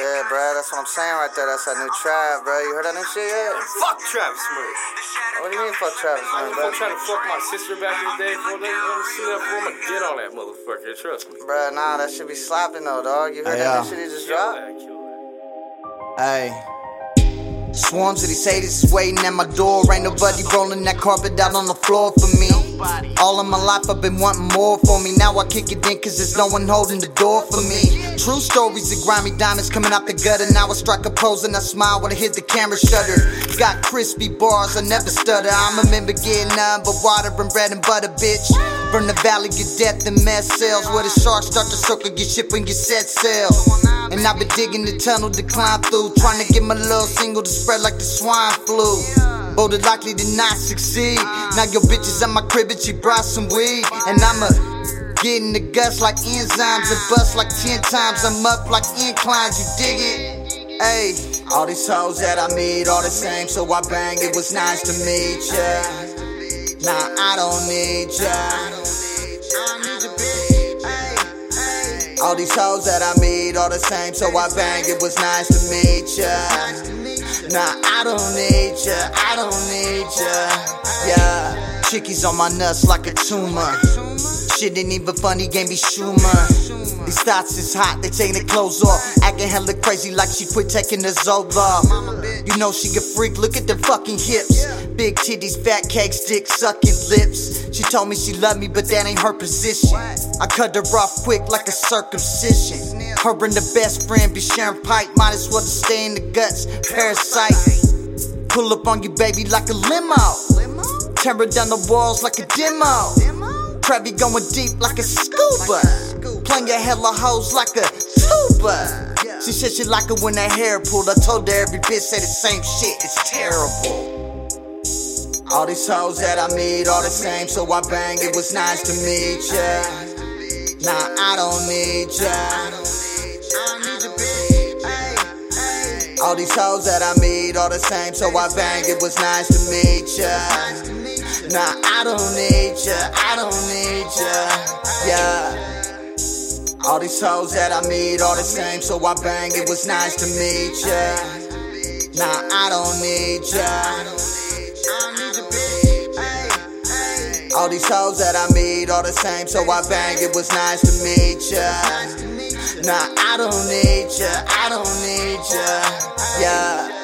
Yeah, bro, that's what I'm saying right there. That's that new trap, bro. You heard that new shit yet? Fuck Travis Smurf. What do you mean, fuck Travis, I man, was bro? gonna try to fuck my sister back in the day before they let me see that for I'ma get on that motherfucker, trust me. Bro, nah, that should be slapping though, dog. You heard Hey, that new shit he just Kill dropped? that, kill that. Hey. Swarms of these haters waiting at my door. Ain't nobody rolling that carpet out on the floor for me. All of my life I've been wanting more for me. Now I kick it in cause there's no one holding the door for me. True stories of grimy diamonds coming out the gutter. Now I strike a pose and I smile when I hit the camera shutter. Got crispy bars, I never stutter. I remember getting none but water and bread and butter, bitch. From the valley of death and mess cells where the sharks start to circle your ship when you set sail. And I've been digging the tunnel to climb through, trying to get my little single to spread like the swine flu. Bolder likely to not succeed. Now your bitches at my crib and she brought some weed. And I'ma get in the guts like enzymes and bust like 10 times. I'm up like inclines, you dig it? Hey, all these hoes that I meet, all the same, so I bang. It was nice to meet ya. Nah, I don't need ya. All these hoes that I meet, all the same, so I bang. It was nice to meet ya. Nah, I don't need ya, I don't need ya. Yeah, chickies on my nuts like a tumor. Shit ain't even funny, game be Schumer. These thoughts is hot, they taking their clothes off. Acting hella crazy like she quit taking the Zoloft. You know she a freak, look at them fucking hips. Big titties, fat cakes, dick sucking lips. She told me she loved me, but that ain't her position. I cut her off quick like a circumcision. Her and the best friend be sharing pipe, might as well just stay in the guts. Parasite. Pull up on you, baby, like a limo. Tear down the walls like a demo. Krabby going deep like a scuba. Playing your hella hoes like a tuba. She said she like it when her hair pulled. I told her every bitch say the same shit. It's terrible. All these hoes that I meet, all the same, so I bang. It was nice to meet ya. Nah, I don't need ya. All these hoes that I meet, all the same, so I bang. It was nice to meet ya. Nah, I don't need ya, I don't need ya, yeah. All these hoes that I meet, all the same, so I bang. It was nice to meet ya. Nah, I don't need ya. All these hoes that I meet, all the same, so I bang. It was nice to meet ya. Nah, I don't need ya, I don't need ya, yeah.